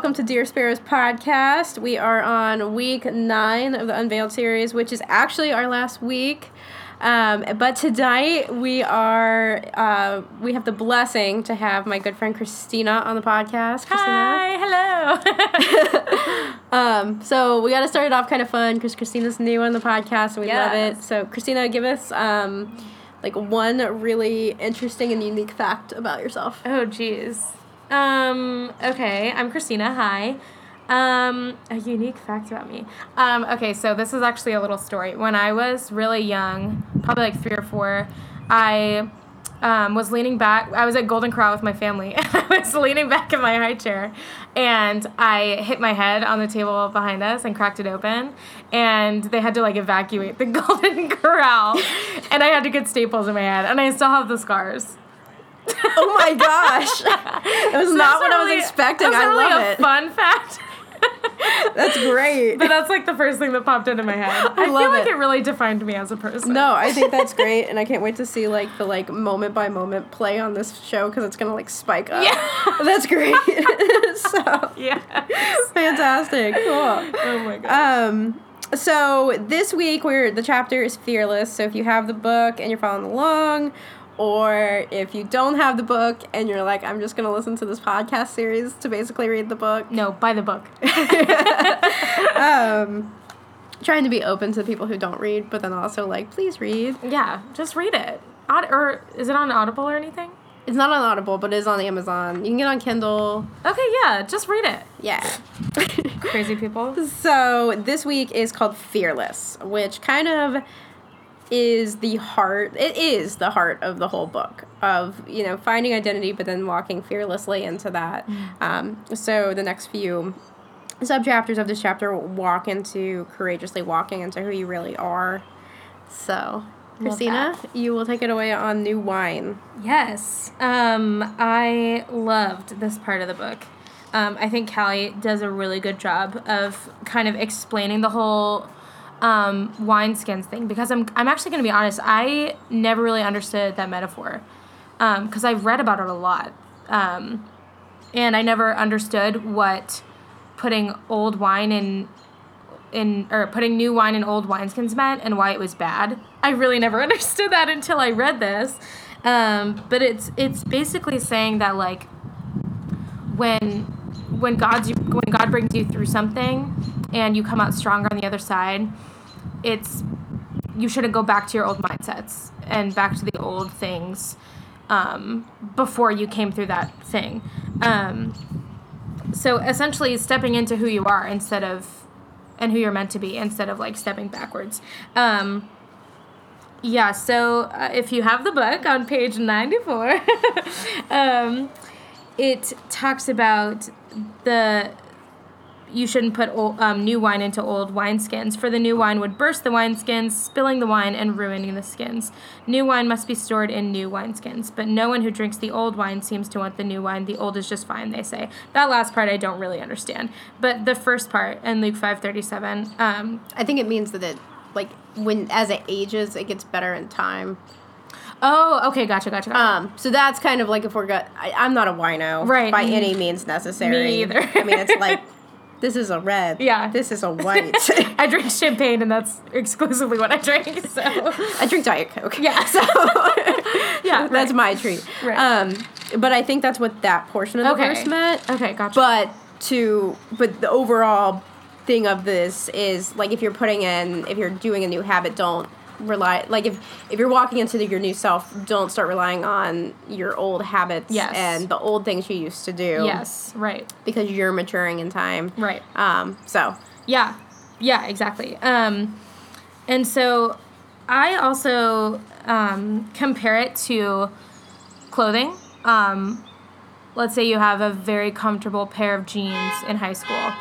welcome to Dear Sparrows podcast. We are on week nine of the Unveiled series, which is actually our last week. Um, but tonight we are uh, we have the blessing to have my good friend Christina on the podcast. Christina. Hi, hello. Um, so we got to start it off kind of fun because Christina's new on the podcast and we love it. So Christina, give us um, like one really interesting and unique fact about yourself. oh, geez. Um, okay, I'm Christina. Hi. Um, a unique fact about me. Um, okay, so this is actually a little story. When I was really young, probably like three or four, I um, was leaning back. I was at Golden Corral with my family. I was leaning back in my high chair, and I hit my head on the table behind us and cracked it open. And they had to like evacuate the Golden Corral, and I had to get staples in my head, and I still have the scars. Oh my gosh, It was So not what I was expecting. That's I really love it. fun fact. That's great. but that's like the first thing that popped into my head. I, love feel like it. it really defined me as a person. No, I think that's great, and I can't wait to see like the like moment by moment play on this show because it's gonna like spike up. Yeah. that's great. so Yeah. fantastic, cool. Oh my god. Um, so this week we're the chapter is fearless. So if you have the book and you're following along, or if you don't have the book and you're like, I'm just gonna listen to this podcast series to basically read the book. no, buy the book. Um, trying to be open to people who don't read, but then also like, please read. Yeah, just read it. Aud- or is it on Audible or anything? It's not on Audible, but it is on Amazon. You can get it on Kindle. Okay, yeah, just read it. Yeah. Crazy people. So this week is called Fearless, which kind of is the heart. It is the heart of the whole book of you know finding identity, but then walking fearlessly into that. Um, so the next few sub chapters of this chapter walk into courageously walking into who you really are. So. Christina, you will take it away on new wine. Yes. Um, I loved this part of the book. Um, I think Callie does a really good job of kind of explaining the whole um, wineskins thing because I'm, I'm actually going to be honest, I never really understood that metaphor because I've read about it a lot. Um, and I never understood what putting old wine in in or putting new wine in old wineskins meant and why it was bad. I really never understood that until I read this. Um, but it's it's basically saying that like when when God's when God brings you through something and you come out stronger on the other side, it's you shouldn't go back to your old mindsets and back to the old things um, before you came through that thing. Um, so essentially, stepping into who you are instead of and who you're meant to be instead of like stepping backwards. Um, yeah, so uh, if you have the book on page 94, um, it talks about the you shouldn't put old, um, new wine into old wineskins, for the new wine would burst the wineskins, spilling the wine and ruining the skins. New wine must be stored in new wineskins, but no one who drinks the old wine seems to want the new wine. The old is just fine, they say. That last part I don't really understand, but the first part in Luke five thirty seven. Um, I think it means that it like when as it ages, it gets better in time. oh, okay, gotcha, gotcha, gotcha. Um, so that's kind of like if we're good. I'm not a wino, Right. By any means necessary. Me either. I mean, it's like this is a red. Yeah. This is a white. I drink champagne, and that's exclusively what I drink. So I drink Diet Coke. Yeah. So yeah, that's my treat. Right. Um, but I think that's what that portion of the Okay. verse meant. okay, gotcha. But to but the overall thing of this is like if you're putting in if you're doing a new habit, don't rely like if if you're walking into your new self, don't start relying on your old habits Yes. and the old things you used to do. yes, right, Because you're maturing in time. right. Um, so Yeah, yeah, exactly. Um, and so I also um, compare it to clothing. Um, let's say you have a very comfortable pair of jeans in high school.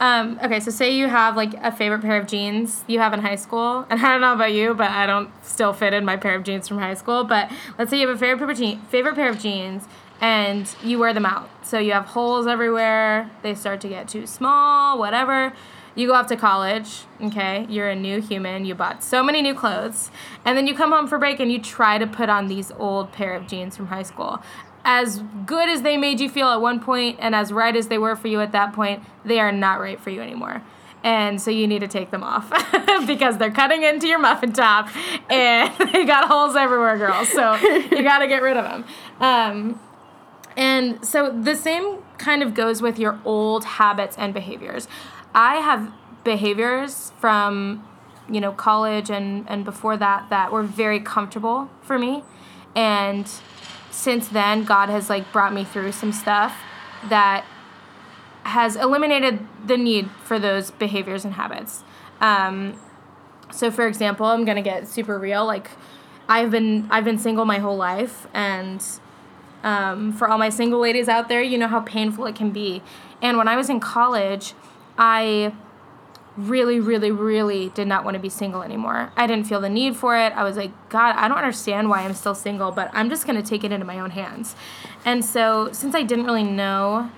Um, okay, so say you have like a favorite pair of jeans you have in high school, and I don't know about you, but I don't still fit in my pair of jeans from high school. But let's say you have a favorite pair of, je- favorite pair of jeans, and you wear them out. So you have holes everywhere. They start to get too small, whatever. You go off to college, okay? You're a new human. You bought so many new clothes. And then you come home for break and you try to put on these old pair of jeans from high school. As good as they made you feel at one point and as right as they were for you at that point, they are not right for you anymore. And so you need to take them off because they're cutting into your muffin top and they got holes everywhere, girls. So you got to get rid of them. Um, and so the same kind of goes with your old habits and behaviors. I have behaviors from, you know, college and, and before that that were very comfortable for me. And since then, God has like brought me through some stuff that has eliminated the need for those behaviors and habits. Um, so, for example, I'm gonna get super real. Like, I've been I've been single my whole life, and um, for all my single ladies out there, you know how painful it can be. And when I was in college, I really, really, really did not want to be single anymore. I didn't feel the need for it. I was like, God, I don't understand why I'm still single, but I'm just going to take it into my own hands. And so, since I didn't really know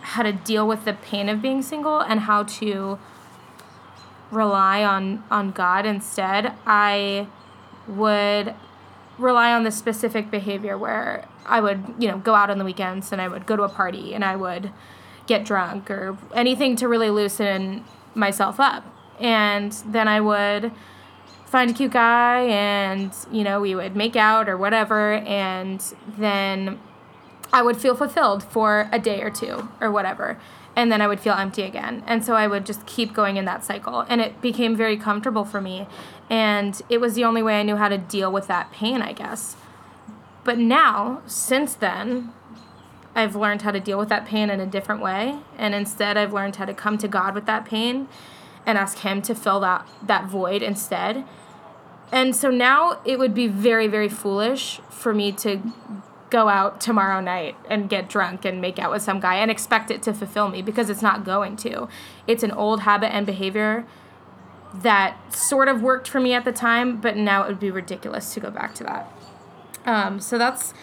how to deal with the pain of being single and how to rely on on God instead, I would rely on this specific behavior where I would, you know, go out on the weekends and I would go to a party and I would get drunk or anything to really loosen myself up. And then I would find a cute guy and, you know, we would make out or whatever and then I would feel fulfilled for a day or two or whatever. And then I would feel empty again. And so I would just keep going in that cycle. And it became very comfortable for me. And it was the only way I knew how to deal with that pain, I guess. But now, since then, I've learned how to deal with that pain in a different way. And instead, I've learned how to come to God with that pain and ask Him to fill that, that void instead. And so now it would be very, very foolish for me to go out tomorrow night and get drunk and make out with some guy and expect it to fulfill me because it's not going to. It's an old habit and behavior that sort of worked for me at the time, but now it would be ridiculous to go back to that. Um, so that's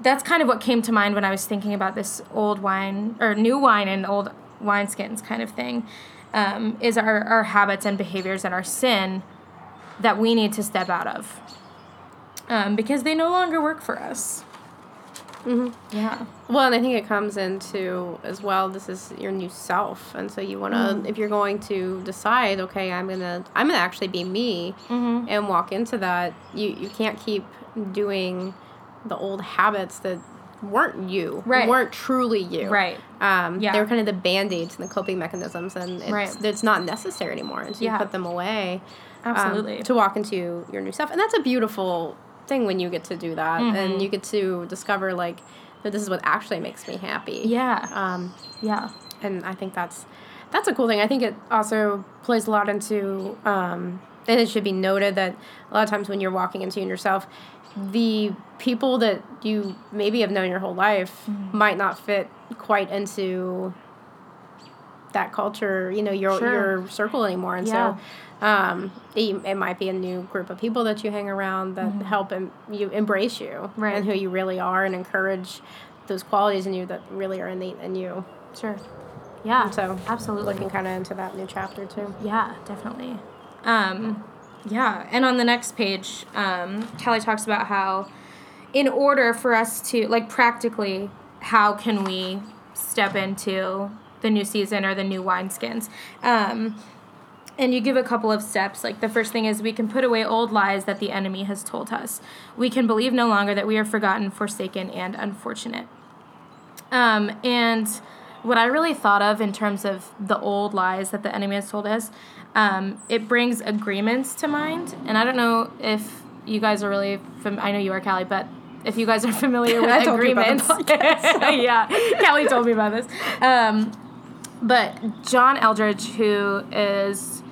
that's kind of what came to mind when I was thinking about this old wine or new wine and old wineskins kind of thing. Um, is our, our habits and behaviors and our sin that we need to step out of um, because they no longer work for us. Mm-hmm. Yeah. Well, and I think it comes into as well. This is your new self, and so you want to, Mm-hmm. if you're going to decide, okay, I'm gonna, I'm gonna actually be me, Mm-hmm. and walk into that. You you can't keep doing the old habits that weren't you, Right. Weren't truly you, Right. Um, Yeah. They were kind of the band aids and the coping mechanisms, and it's, Right. it's not necessary anymore. And so you put them away, um, Absolutely. to walk into your new self, and that's a beautiful thing when you get to do that, Mm-hmm. and you get to discover like that this is what actually makes me happy. Yeah. Um, Yeah. and I think that's that's a cool thing. I think it also plays a lot into, um, and it should be noted that a lot of times when you're walking into yourself, the people that you maybe have known your whole life Mm-hmm. might not fit quite into that culture, you know, your Sure. your circle anymore, and Yeah. so um, it, it might be a new group of people that you hang around that help em- you embrace you Mm-hmm. Right. and who you really are, and encourage those qualities in you that really are innate in you. Sure. Yeah. So absolutely. looking kind of into that new chapter too. Yeah, definitely. Um, yeah, and on the next page, um, Kelly talks about how, in order for us to, like, practically, how can we step into the new season or the new wineskins? Um, and you give a couple of steps. Like, the first thing is we can put away old lies that the enemy has told us. We can believe no longer that we are forgotten, forsaken, and unfortunate. Um, and what I really thought of in terms of the old lies that the enemy has told us, um, it brings agreements to mind. And I don't know if you guys are really, fam- I know you are, Callie, but if you guys are familiar with I told you about the agreements, yeah, Callie told me about this. Um, but John Eldredge, who is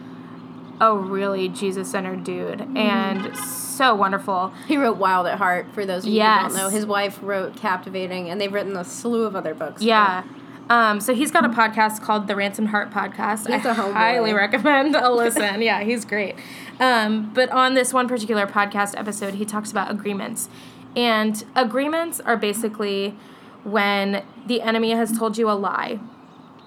a really Jesus centered dude and so wonderful. He wrote Wild at Heart, for those of you Yes. who don't know. His wife wrote Captivating, and they've written a slew of other books. Yeah. Um, so he's got a podcast called the Ransom Heart Podcast. He's I highly recommend a listen. yeah, he's great. Um, but on this one particular podcast episode, he talks about agreements. And agreements are basically when the enemy has told you a lie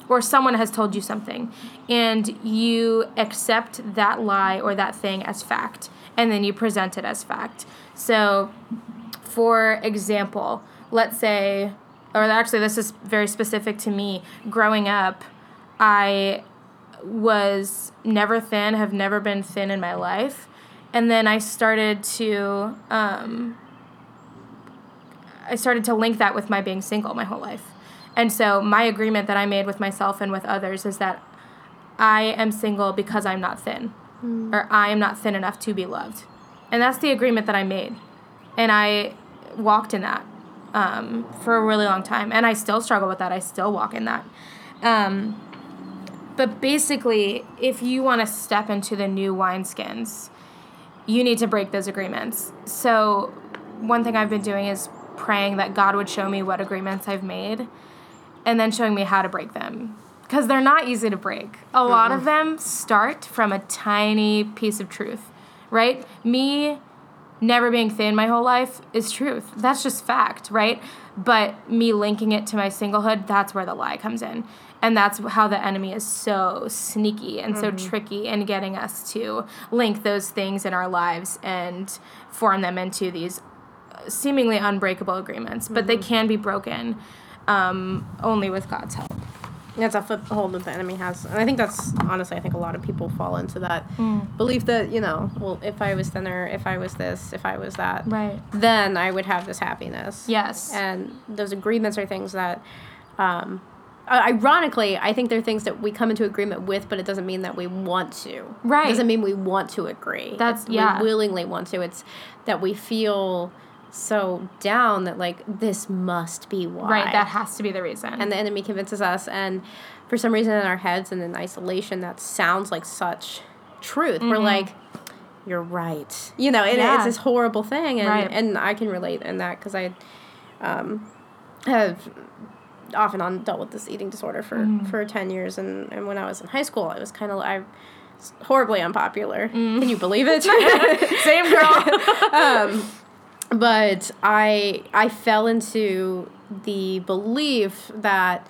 or someone has told you something and you accept that lie or that thing as fact and then you present it as fact. So, for example, let's say, or actually, this is very specific to me. Growing up, I was never thin, have never been thin in my life. And then I started to, um, I started to link that with my being single my whole life. And so my agreement that I made with myself and with others is that I am single because I'm not thin, or I am not thin enough to be loved. And that's the agreement that I made. And I walked in that um, for a really long time. And I still struggle with that. I still walk in that. Um, but basically, if you want to step into the new wineskins, you need to break those agreements. So, one thing I've been doing is praying that God would show me what agreements I've made and then showing me how to break them. Because they're not easy to break. A lot of them start from a tiny piece of truth, right? Me never being thin my whole life is truth. That's just fact, right? But me linking it to my singlehood, that's where the lie comes in. And that's how the enemy is so sneaky and so mm-hmm. tricky in getting us to link those things in our lives and form them into these uh, seemingly unbreakable agreements. But they mm-hmm. can be broken um, only with God's help. That's a foothold that the enemy has. And I think that's honestly, I think a lot of people fall into that Mm. belief that, you know, well, if I was thinner, if I was this, if I was that, Right. then I would have this happiness. Yes. And those agreements are things that, um, uh, ironically, I think they're things that we come into agreement with, but it doesn't mean that we want to. Right. It doesn't mean we want to agree. That's- we yeah. willingly want to. It's that we feel so down that like this must be why. Right. That has to be the reason. and the enemy convinces us and for some reason in our heads and in isolation that sounds like such truth we're like you're right you know Mm-hmm. Yeah. it's this horrible thing and, Right. and i can relate in that because i um, have off and on dealt with this eating disorder for, Mm-hmm. for 10 years and, and when i was in high school i was kind of i horribly unpopular Mm. can you believe it Same girl. but I I fell into the belief that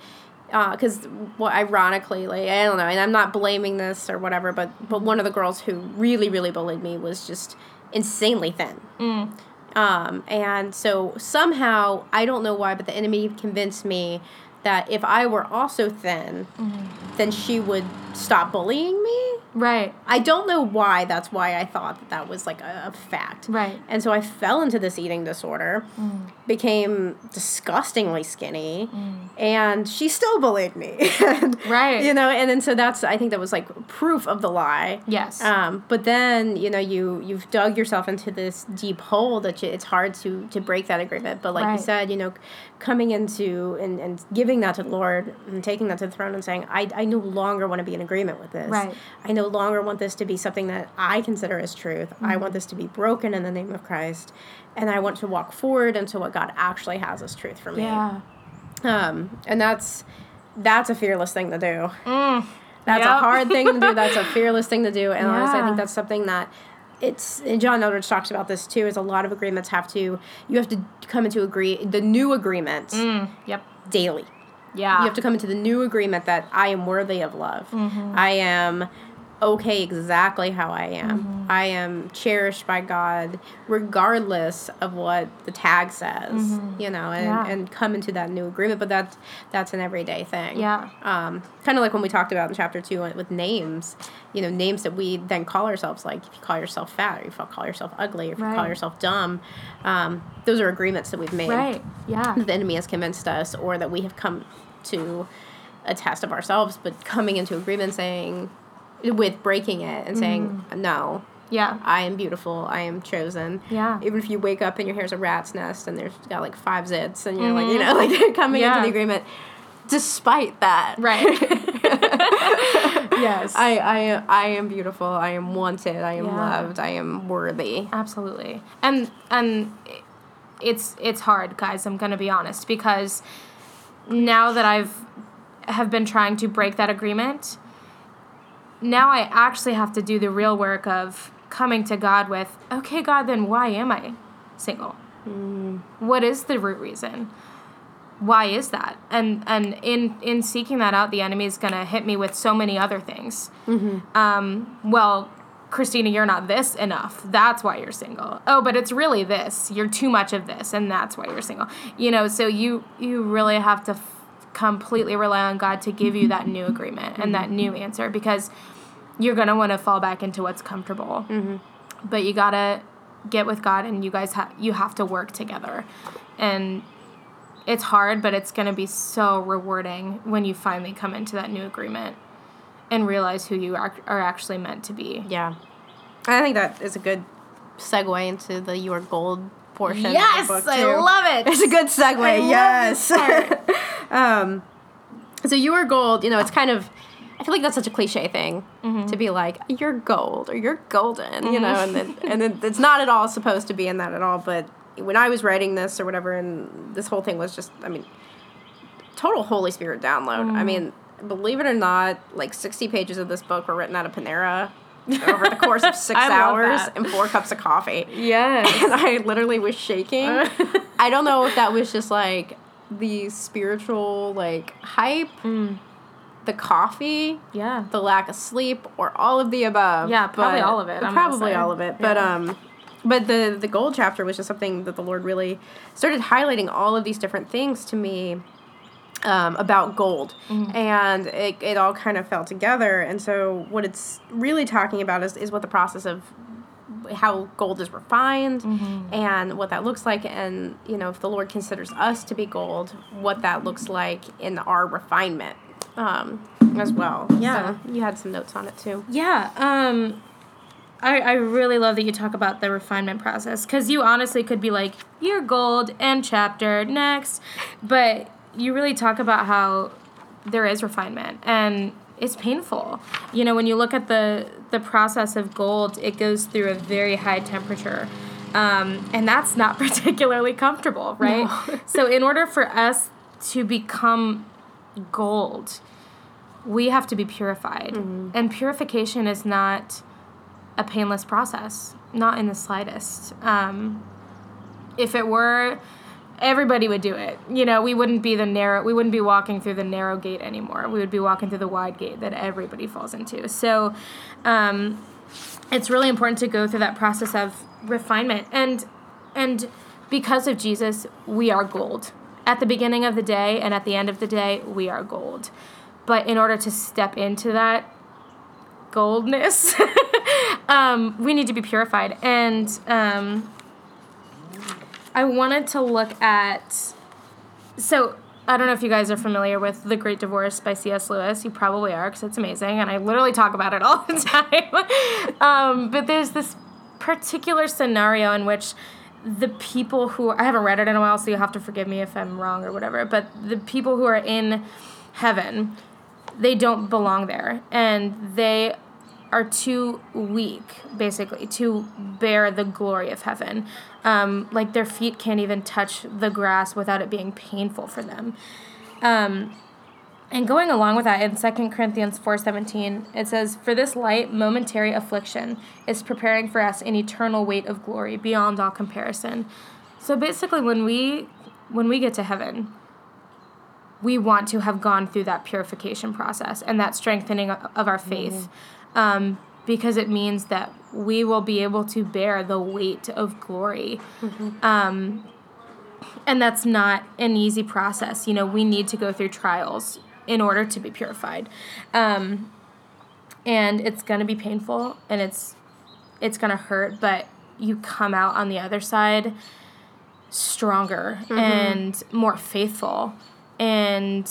uh, because well ironically like I don't know and I'm not blaming this or whatever but but one of the girls who really really bullied me was just insanely thin. Mm. Um, and so somehow I don't know why but the enemy convinced me that if I were also thin mm-hmm. then she would stop bullying me right. I don't know why that's why I thought that that was like a, fact. Right. And so I fell into this eating disorder, became disgustingly skinny, and she still bullied me. And, Right. You know, and then so that's I think that was like proof of the lie. Yes. Um, but then you know you you've dug yourself into this deep hole that you, it's hard to to break that agreement. But like Right. you said, you know, coming into and, and giving that to the Lord and taking that to the throne and saying, I, I no longer want to be in agreement with this. Right. I no longer want this to be something that I consider as truth. I Mm-hmm. want this to be broken in the name of Christ. And I want to walk forward into what God actually has as truth for me. yeah. Um, and that's that's a fearless thing to do. Mm. That's Yep. a hard thing to do. That's a fearless thing to do. And honestly, I think that's something that it's and John Eldredge talks about this too. Is a lot of agreements have to you have to come into agree the new agreement Mm. Yep. daily. Yeah. You have to come into the new agreement that I am worthy of love. Mm-hmm. I am okay exactly how I am. Mm-hmm. I am cherished by God regardless of what the tag says, you know, and, Mm-hmm. Yeah. and come into that new agreement. But that's that's an everyday thing. Yeah. Um, kind of like when we talked about in chapter two with names, you know, names that we then call ourselves, like if you call yourself fat or if you call yourself ugly or if you call yourself dumb, um, those are agreements that we've made Right. Yeah. the enemy has convinced us or that we have come to a test of ourselves, but coming into agreement saying, with breaking it and saying, mm. no, Yeah. I am beautiful, I am chosen. Yeah. Even if you wake up and your hair's a rat's nest and there's got like five zits and you're like, you mm. know, like you're coming Yeah. into the agreement despite that. Right. yes. I, I, I am beautiful, I am wanted, I am Yeah. loved, I am worthy. Absolutely. And and it's it's hard, guys, I'm going to be honest because now that I've have been trying to break that agreement, now I actually have to do the real work of coming to God with, "Okay, God, then why am I single? What is the root reason?" Why is that? And and in in seeking that out, the enemy is gonna hit me with so many other things. Um, well, Christina, you're not this enough. That's why you're single. Oh, but it's really this. You're too much of this, and that's why you're single. You know, so you you really have to completely rely on God to give you that new agreement and that new answer because you're gonna want to fall back into what's comfortable. Mm-hmm. But you gotta get with God, and you guys have you have to work together, and it's hard, but it's gonna be so rewarding when you finally come into that new agreement and realize who you are, are actually meant to be. Yeah. I think that is a good segue into the Your Gold portion Yes, of the book, I love it. It's a good segue, I yes. um, so Your Gold, you know, it's kind of, I feel like that's such a cliche thing Mm-hmm. to be like, you're gold or you're golden, you know, and then, and then it's not at all supposed to be in that at all, but when I was writing this or whatever, and this whole thing was just, I mean, total Holy Spirit download. Mm. I mean, believe it or not, like 60 pages of this book were written out of Panera over the course of six hours and four cups of coffee. Yes. And I literally was shaking. I don't know if that was just like the spiritual like hype, the coffee, yeah. the lack of sleep, or all of the above. Yeah, probably all of it, I'm Probably all of it. But Yeah. um but the the gold chapter was just something that the Lord really started highlighting all of these different things to me um, about gold. Mm-hmm. And it, it all kind of fell together. And so what it's really talking about is, is what the process of how gold is refined Mm-hmm. and what that looks like and you know if the lord considers us to be gold what that looks like in our refinement um, as well Yeah. so you had some notes on it too Yeah. Um, I, I really love that you talk about the refinement process because you honestly could be like, you're gold, and chapter, next. But you really talk about how there is refinement and it's painful. You know, when you look at the, the process of gold, it goes through a very high temperature. Um, and that's not particularly comfortable, right? No. so, in order for us to become gold, we have to be purified. And purification is not a painless process, not in the slightest. Um, if it were, everybody would do it. You know, we wouldn't be the narrow, we wouldn't be walking through the narrow gate anymore. We would be walking through the wide gate that everybody falls into. So, um, it's really important to go through that process of refinement and and because of Jesus, we are gold. At the beginning of the day and at the end of the day, we are gold. But in order to step into that goldness, um, we need to be purified. And um, I wanted to look at. So, I don't know if you guys are familiar with The Great Divorce by C.S. Lewis. You probably are because it's amazing, and I literally talk about it all the time. um, but there's this particular scenario in which the people who I haven't read it in a while, so you'll have to forgive me if I'm wrong or whatever. But the people who are in heaven, they don't belong there, and they are too weak, basically, to bear the glory of heaven. Um, like their feet can't even touch the grass without it being painful for them. Um, and going along with that, in 2 Corinthians 4.17, it says, For this light, momentary affliction is preparing for us an eternal weight of glory beyond all comparison. So basically, when we when we get to heaven, we want to have gone through that purification process and that strengthening of of our faith um, because it means that we will be able to bear the weight of glory. Um, and that's not an easy process. You know, we need to go through trials in order to be purified. Um, and it's going to be painful and it's it's going to hurt, but you come out on the other side stronger and more faithful and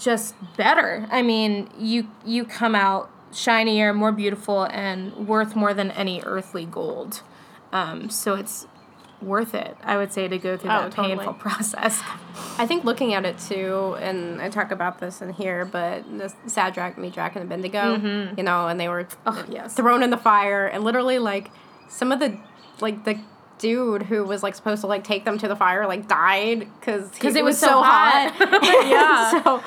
just better. I mean, you you come out shinier, more beautiful, and worth more than any earthly gold. Um, so it's worth it, I would say, to go through Oh, that totally. painful process. I think looking at it too, and I talk about this in here, but the Shadrach, Meshach, and Abednego, you know, and they were Mm-hmm. Oh, yes. thrown in the fire, and literally like some of the like the dude who was like supposed to like take them to the fire like died because because it was so hot. yeah. so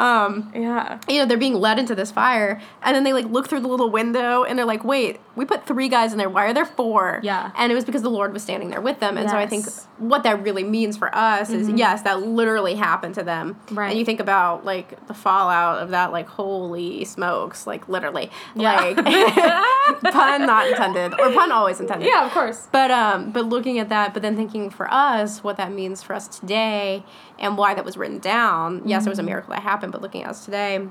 Um, Yeah. you know, they're being led into this fire, and then they like look through the little window, and they're like, "Wait, we put three guys in there. Why are there four? Yeah. and it was because the Lord was standing there with them. And so I think what that really means for us is yes, that literally happened to them. Right. And you think about like the fallout of that, like holy smokes, like literally, Yeah. like pun not intended or pun always intended. Yeah, of course. But um, but looking at that, but then thinking for us what that means for us today and why that was written down. Yes, it was a mm. miracle that happened, but looking at us today,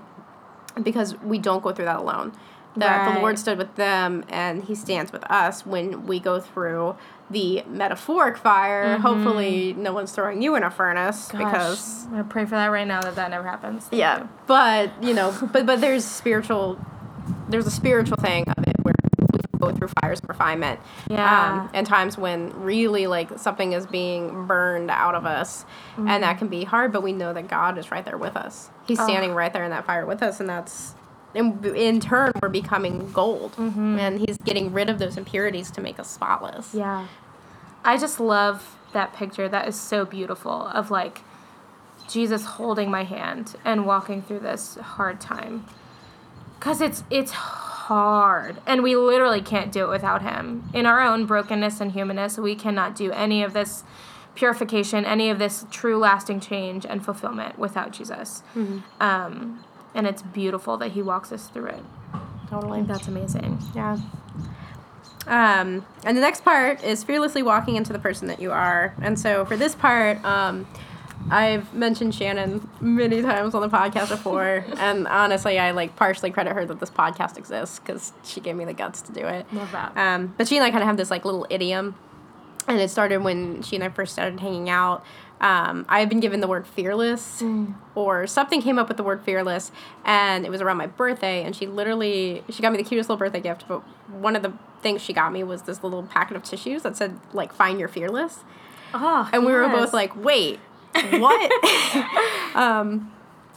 because we don't go through that alone. That the Lord stood with them and He stands with us when we go through the metaphoric fire. Mm-hmm. Hopefully, no one's throwing you in a furnace because I'm pray for that right now that that never happens. Thank yeah. you. But you know, but but there's spiritual, there's a spiritual thing of it where we go through fires of refinement. Yeah. Um, and times when really like something is being burned out of us, and that can be hard. But we know that God is right there with us. He's Oh. standing right there in that fire with us, and that's. In, in turn, we're becoming gold, and he's getting rid of those impurities to make us spotless. Yeah. I just love that picture. That is so beautiful of like Jesus holding my hand and walking through this hard time. Cuz it's it's hard and we literally can't do it without him. In our own brokenness and humanness, we cannot do any of this purification, any of this true lasting change and fulfillment without Jesus. Um, and it's beautiful that he walks us through it. Totally. That's amazing. Yeah. Um, and the next part is fearlessly walking into the person that you are. And so for this part, um, I've mentioned Shannon many times on the podcast before, and honestly, I like partially credit her that this podcast exists because she gave me the guts to do it. Love that. Um, but she and I kind of have this like little idiom, and it started when she and I first started hanging out. Um, I had been given the word fearless, or something came up with the word fearless, and it was around my birthday. And she literally she got me the cutest little birthday gift. But one of the things she got me was this little packet of tissues that said like "Find your fearless," Oh, and we were both like, "Wait, what?" um,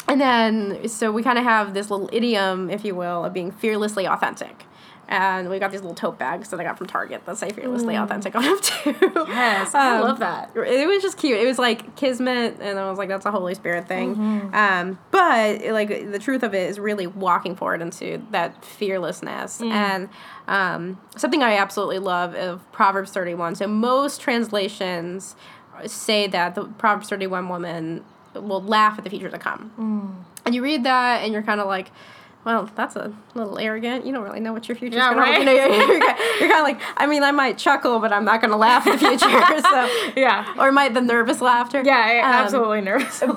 and then so we kind of have this little idiom, if you will, of being fearlessly authentic. And we got these little tote bags that I got from Target that say fearlessly authentic on them too. Mm. Yes, I Um, love that. It was just cute. It was like kismet, and I was like, "That's a Holy Spirit thing." Mm-hmm. Um, but like the truth of it is really walking forward into that fearlessness, Mm. and um, something I absolutely love of Proverbs thirty-one. So most translations say that the Proverbs thirty-one woman will laugh at the future to come, Mm. and you read that, and you're kind of like. Well, that's a little arrogant. You don't really know what your future's Yeah, gonna right? hold. You know, you're, you're, kind of like, I mean, I might chuckle, but I'm not gonna laugh in the future. so, Yeah. or might the nervous laughter. Yeah, I, Um, absolutely nervous.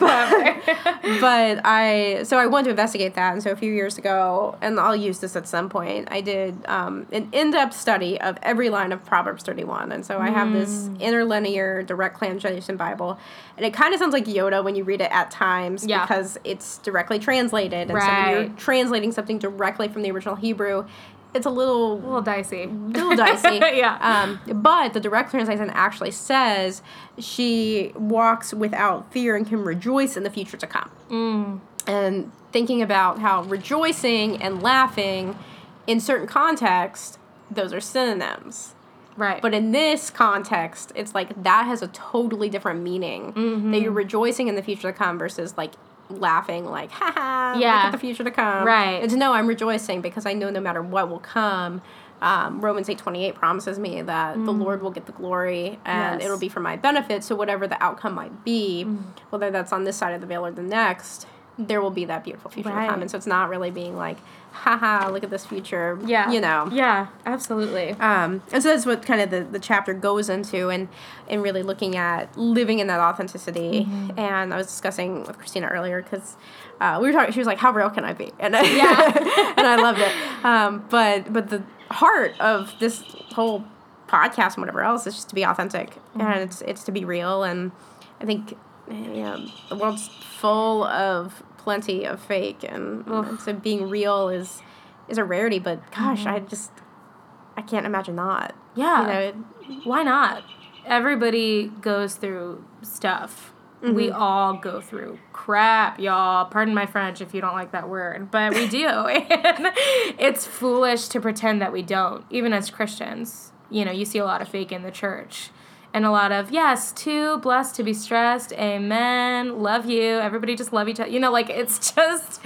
But I so I wanted to investigate that, and so a few years ago, and I'll use this at some point. I did um, an in-depth study of every line of Proverbs thirty-one, and so I have this Mm. interlinear direct translation Bible, and it kind of sounds like Yoda when you read it at times Yeah. because it's directly translated, and so when you're Right. Translating something directly from the original Hebrew, it's a little a little dicey. little dicey. Yeah. Um, but the direct translation actually says she walks without fear and can rejoice in the future to come. Mm. And thinking about how rejoicing and laughing in certain contexts, those are synonyms. Right. But in this context, it's like that has a totally different meaning. Mm-hmm. That you're rejoicing in the future to come versus like laughing, like, ha ha, look Yeah. at the future to come. Right. It's no, I'm rejoicing because I know no matter what will come, um, Romans 8 28 promises me that the Lord will get the glory and Mm. Yes. Mm. it'll be for my benefit. So, whatever the outcome might be, whether that's on this side of the veil or the next, there will be that beautiful future to come. And so, it's not really being like, haha, look at this future. yeah. You know. Yeah, absolutely. Um, and so that's what kind of the, the chapter goes into and, and really looking at living in that authenticity. Mm-hmm. And I was discussing with Christina earlier because uh, we were talking, she was like, how real can I be? And, I- Yeah. and I loved it. Um, but, but the heart of this whole podcast and whatever else is just to be authentic Mm-hmm. and it's, it's to be real. And I think, yeah, the world's full of plenty of fake and, and so being real is, is a rarity, but gosh, Mm-hmm. I just, I can't imagine not. Yeah. You know, Why not? Everybody goes through stuff. We all go through crap, y'all. Pardon my French if you don't like that word, but we do. and it's foolish to pretend that we don't, even as Christians. You know, you see a lot of fake in the church. And a lot of yes, too blessed to be stressed. Amen. Love you. Everybody just love each other. You know, like it's just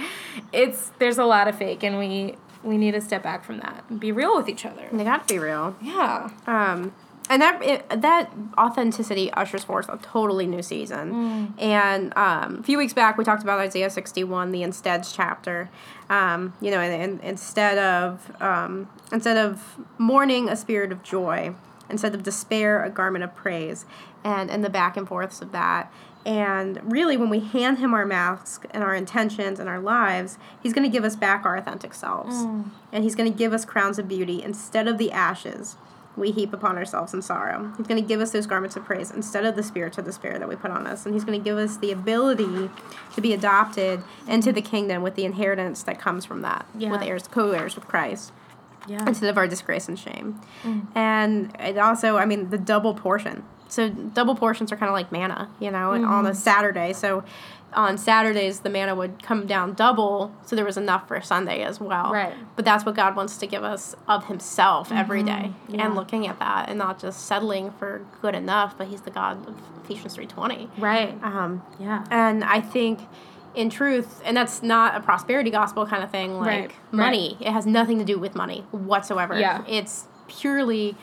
it's there's a lot of fake and we we need to step back from that and be real with each other. They got to be real. Yeah. Um, and that it, that authenticity ushers forth a totally new season. And um, a few weeks back, we talked about Isaiah sixty one, the insteads chapter. Um, you know, and, and instead of um, instead of mourning, a spirit of joy. Instead of despair, a garment of praise. And and the back and forths of that. And really, when we hand him our masks and our intentions and our lives, he's going to give us back our authentic selves. Mm. And he's going to give us crowns of beauty instead of the ashes we heap upon ourselves in sorrow. He's going to give us those garments of praise instead of the spirit of despair that we put on us. And he's going to give us the ability to be adopted into the kingdom with the inheritance that comes from that, Yeah. with heirs, co heirs with Christ Yeah. instead of our disgrace and shame. Mm. And it also, I mean, the double portion. So double portions are kind of like manna, you know, and on a mm-hmm. Saturday. So on Saturdays, the manna would come down double, so there was enough for Sunday as well. Right. But that's what God wants to give us of Himself every day, mm-hmm. Yeah. and looking at that, and not just settling for good enough. But He's the God of Ephesians three twenty. Right. Um, Yeah. and I think, in truth, and that's not a prosperity gospel kind of thing, like Right, money. It has nothing to do with money whatsoever. Yeah. It's purely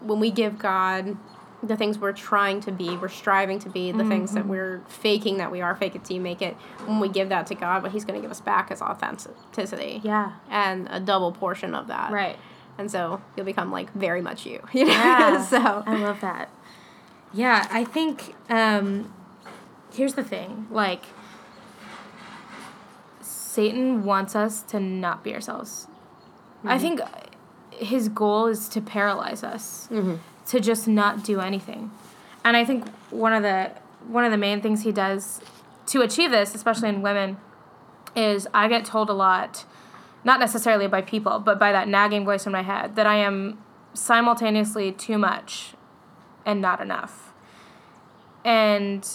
when we give God the things we're trying to be, we're striving to be, the things Mm-hmm. that we're faking that we are, fake it till you make it. When we give that to God, what He's going to give us back is authenticity. Yeah. And a double portion of that. Right. And so you'll become like very much you. You know? Yeah. so. I love that. Yeah, I think um, here's the thing. Like Satan wants us to not be ourselves. I mm-hmm. think his goal is to paralyze us. Mm-hmm. To just not do anything. And I think one of the one of the main things he does to achieve this, especially in women, is I get told a lot, not necessarily by people, but by that nagging voice in my head, that I am simultaneously too much and not enough. And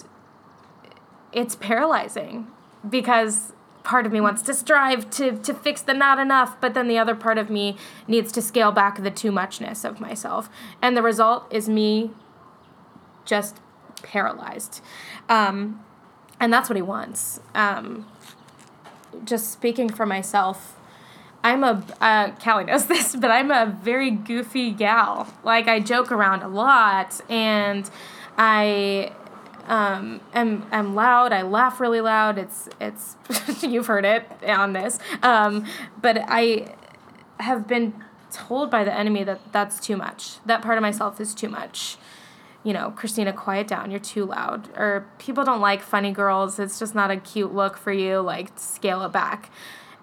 it's paralyzing because part of me wants to strive to, to fix the not enough, but then the other part of me needs to scale back the too muchness of myself. And the result is me just paralyzed. Um, and that's what he wants. Um, just speaking for myself, I'm a uh, Callie knows this, but I'm a very goofy gal. Like I joke around a lot, and I um, am am loud. I laugh really loud. It's it's you've heard it on this, um, but I have been told by the enemy that that's too much. That part of myself is too much. You know, Christina, quiet down. You're too loud. Or people don't like funny girls. It's just not a cute look for you. Like, scale it back.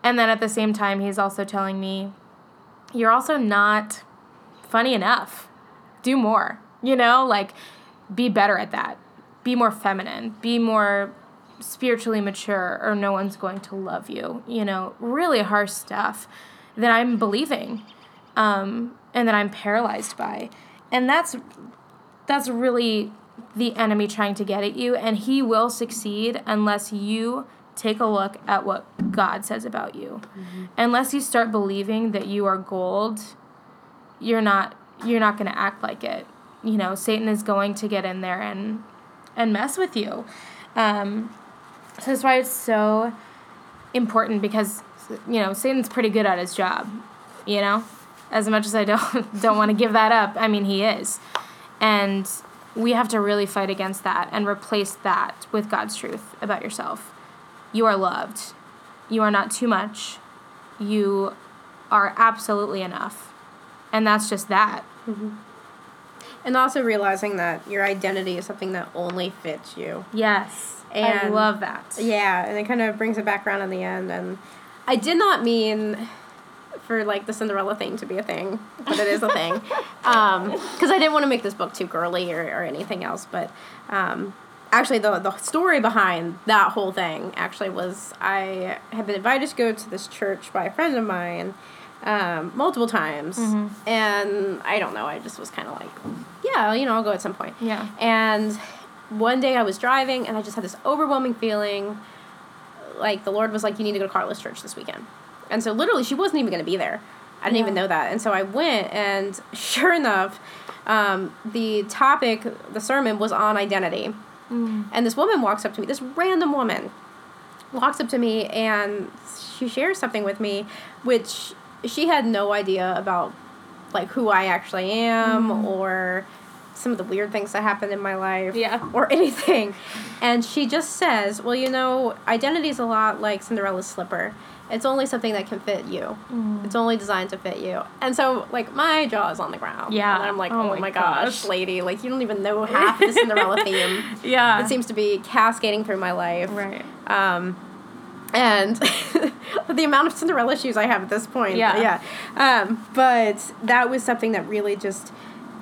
And then at the same time, he's also telling me, you're also not funny enough. Do more. You know, like, be better at that. Be more feminine. Be more spiritually mature, or no one's going to love you. You know, really harsh stuff that I'm believing um, and that I'm paralyzed by. And that's that's really the enemy trying to get at you and he will succeed unless you take a look at what God says about you. Unless you start believing that you are gold, you're not you're not going to act like it. You know, Satan is going to get in there and and mess with you. Um, so that's why it's so important because you know Satan's pretty good at his job. You know, as much as I don't don't want to give that up, I mean he is, and we have to really fight against that and replace that with God's truth about yourself. You are loved. You are not too much. You are absolutely enough, and that's just that. And also realizing that your identity is something that only fits you. Yes, And I love that. Yeah, and it kind of brings it back around in the end. And I did not mean for like the Cinderella thing to be a thing, but it is a thing. Because I didn't want to make this book too girly or, or anything else. But um, actually, the the story behind that whole thing actually was I had been invited to go to this church by a friend of mine. Um, multiple times, and I don't know. I just was kind of like, yeah, you know, I'll go at some point. Yeah. And one day I was driving, and I just had this overwhelming feeling like the Lord was like, you need to go to Carlos Church this weekend. And so literally, she wasn't even going to be there. I didn't even know that. And so I went, and sure enough, um, the topic, the sermon was on identity. And this woman walks up to me, this random woman walks up to me and she shares something with me, which she had no idea about, like who I actually am or some of the weird things that happened in my life Yeah. or anything. And she just says, Well, you know, identity is a lot like Cinderella's slipper. It's only something that can fit you. Mm. It's only designed to fit you. And so, like, my jaw is on the ground. Yeah. And I'm like, Oh oh, my my gosh, gosh. lady. Like, you don't even know half the Cinderella theme. Yeah. It seems to be cascading through my life. right. Um, and the amount of Cinderella shoes I have at this point. Yeah. Yeah. Um, but that was something that really just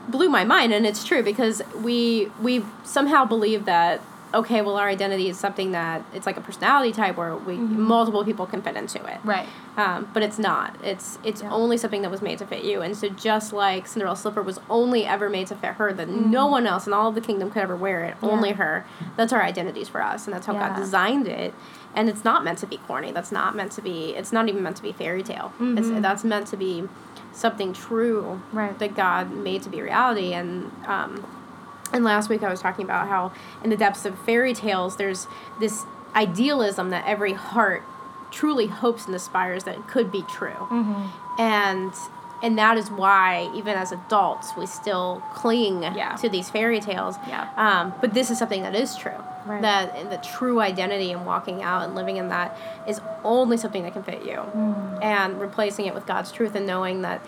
blew my mind, and it's true because we we somehow believe that okay, well, our identity is something that it's like a personality type where we multiple people can fit into it. Right. Um, but it's not. It's it's Yeah. only something that was made to fit you. And so just like Cinderella slipper was only ever made to fit her, that no one else in all of the kingdom could ever wear it, only her. That's our identities for us, and that's how Yeah. God designed it. And it's not meant to be corny. That's not meant to be. It's not even meant to be fairy tale. It's, that's meant to be something true Right. that God made to be reality. And um, and last week I was talking about how in the depths of fairy tales, there's this idealism that every heart truly hopes and aspires that it could be true. And and that is why even as adults we still cling Yeah. to these fairy tales. Yeah. Um, but this is something that is true. Right. That the true identity and walking out and living in that is only something that can fit you. Mm. And replacing it with God's truth and knowing that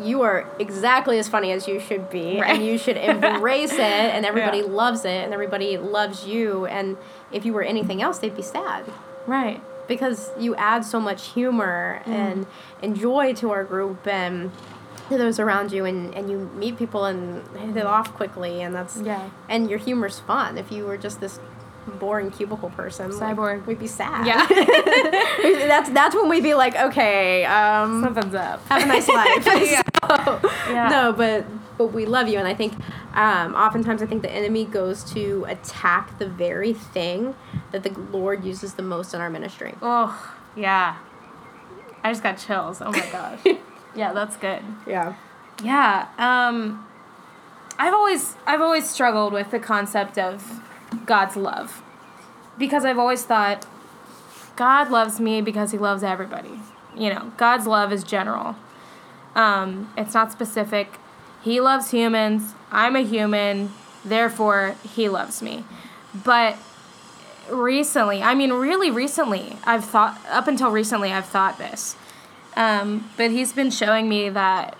you are exactly as funny as you should be Right. and you should embrace it and everybody Yeah. loves it and everybody loves you and if you were anything else they'd be sad Right. because you add so much humor Mm. and, and joy to our group and to those around you and, and you meet people and hit it off quickly and that's Yeah. and your humor's fun if you were just this boring cubicle person like, Cyborg. we'd be sad Yeah. that's that's when we'd be like okay um Something's up. have a nice life Yeah. So, Yeah. no but but we love you and i think um, oftentimes i think the enemy goes to attack the very thing that the lord uses the most in our ministry Oh, yeah. I just got chills. Oh my gosh. yeah, that's good. yeah Yeah. Um I've always I've always struggled with the concept of God's love. Because I've always thought God loves me because he loves everybody. You know, God's love is general. Um, it's not specific. He loves humans. I'm a human. Therefore, he loves me. But recently, I mean, really recently, I've thought, up until recently, I've thought this. Um, but he's been showing me that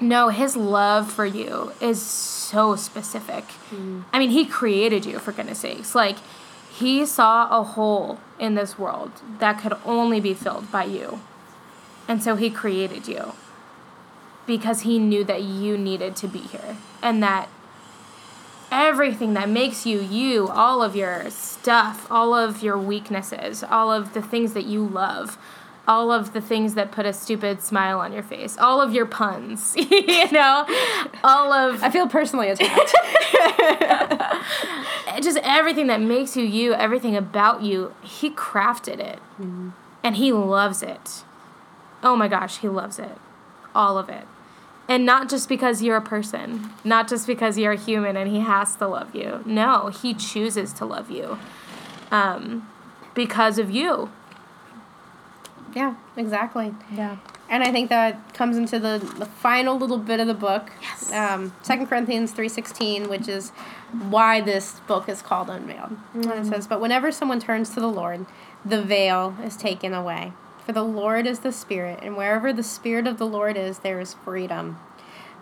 no, his love for you is so specific. I mean, he created you, for goodness sakes. Like, he saw a hole in this world that could only be filled by you. And so he created you because he knew that you needed to be here and that everything that makes you you, all of your stuff, all of your weaknesses, all of the things that you love, all of the things that put a stupid smile on your face, all of your puns, you know, all of i feel personally attacked just everything that makes you you, everything about you, he crafted it. And he loves it. Oh my gosh, he loves it. All of it. And not just because you're a person, not just because you're a human and he has to love you. No, he chooses to love you um, because of you. Yeah exactly. Yeah. and i think that comes into the, the final little bit of the book. Yes. um, 2 corinthians 3.16 which is why this book is called unveiled. And it says but whenever someone turns to the lord the veil is taken away. For the lord is the spirit and wherever the spirit of the lord is there is freedom.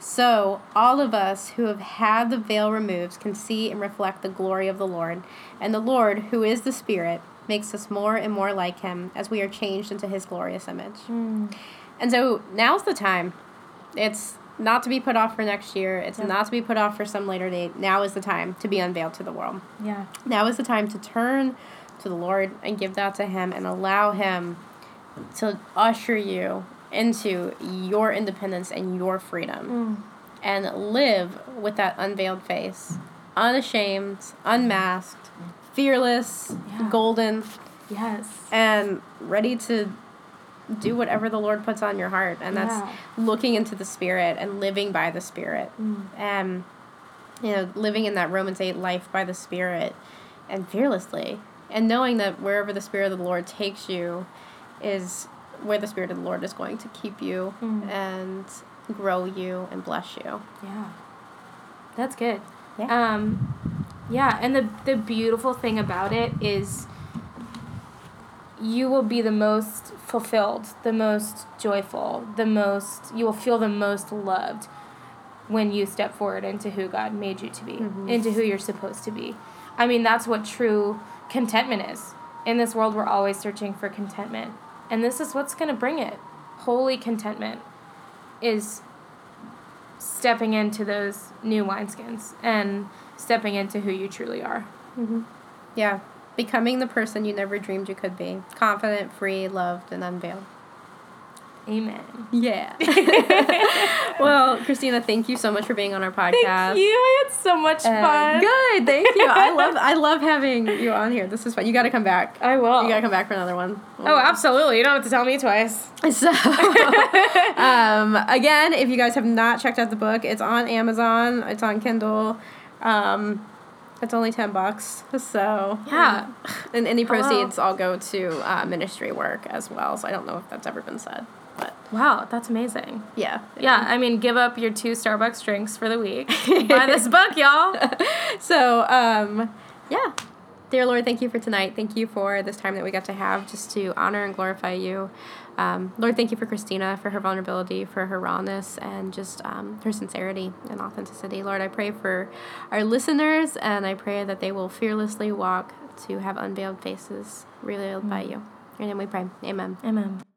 So all of us who have had the veil removed can see and reflect the glory of the lord. And the lord who is the spirit makes us more and more like him as we are changed into his glorious image hmm. and so now's the time. It's not to be put off for next year. It's not to be put off for some later date. Now is the time to be unveiled to the world. Yeah. Now is the time to turn to the Lord and give that to Him and allow Him to usher you into your independence and your freedom hmm. and live with that unveiled face, unashamed, unmasked, fearless, Yeah. golden, Yes. and ready to do whatever the Lord puts on your heart, and that's Yeah. looking into the Spirit and living by the Spirit. Um, you know, living in that Romans 8 life by the Spirit and fearlessly. And knowing that wherever the Spirit of the Lord takes you is where the Spirit of the Lord is going to keep you Mm. and grow you and bless you. Yeah. That's good. Yeah. Um yeah, and the the beautiful thing about it is you will be the most fulfilled, the most joyful, the most you will feel the most loved when you step forward into who God made you to be, mm-hmm. into who you're supposed to be. I mean, that's what true contentment is. In this world, we're always searching for contentment. And this is what's going to bring it. Holy contentment is stepping into those new wineskins and stepping into who you truly are. Yeah. Becoming the person you never dreamed you could be. Confident, free, loved, and unveiled. Amen. Yeah. well, Christina, thank you so much for being on our podcast. Thank you. I had so much Uh, fun. good, thank you. I love I love having you on here. This is fun. You got to come back. I will. You got to come back for another one. oh, absolutely. You don't have to tell me twice. So, um, again, if you guys have not checked out the book, it's on Amazon. It's on Kindle. Um, it's only ten bucks. So Yeah. and any proceeds all go to uh, ministry work as well. So I don't know if that's ever been said, but Wow, that's amazing. yeah, Yeah, I mean, give up your two Starbucks drinks for the week. Buy this book, y'all. So, um, yeah. Dear Lord, thank you for tonight. Thank you for this time that we got to have just to honor and glorify you. Um, Lord, thank you for Christina, for her vulnerability, for her rawness, and just um, her sincerity and authenticity. Lord, I pray for our listeners, and I pray that they will fearlessly walk to have unveiled faces revealed by you. In your name we pray. Amen. Amen.